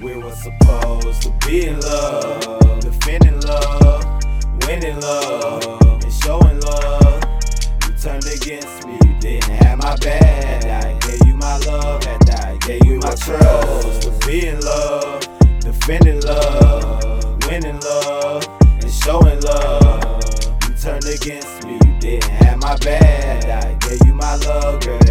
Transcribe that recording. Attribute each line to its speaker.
Speaker 1: We were supposed to be in love, defending love, winning love, and showing love. You turned against me, you didn't have my back. I gave you my love, and I gave you my trust. To be in love, defending love, winning love, and showing love. You turned against me, you didn't have my back. I gave you my love, girl.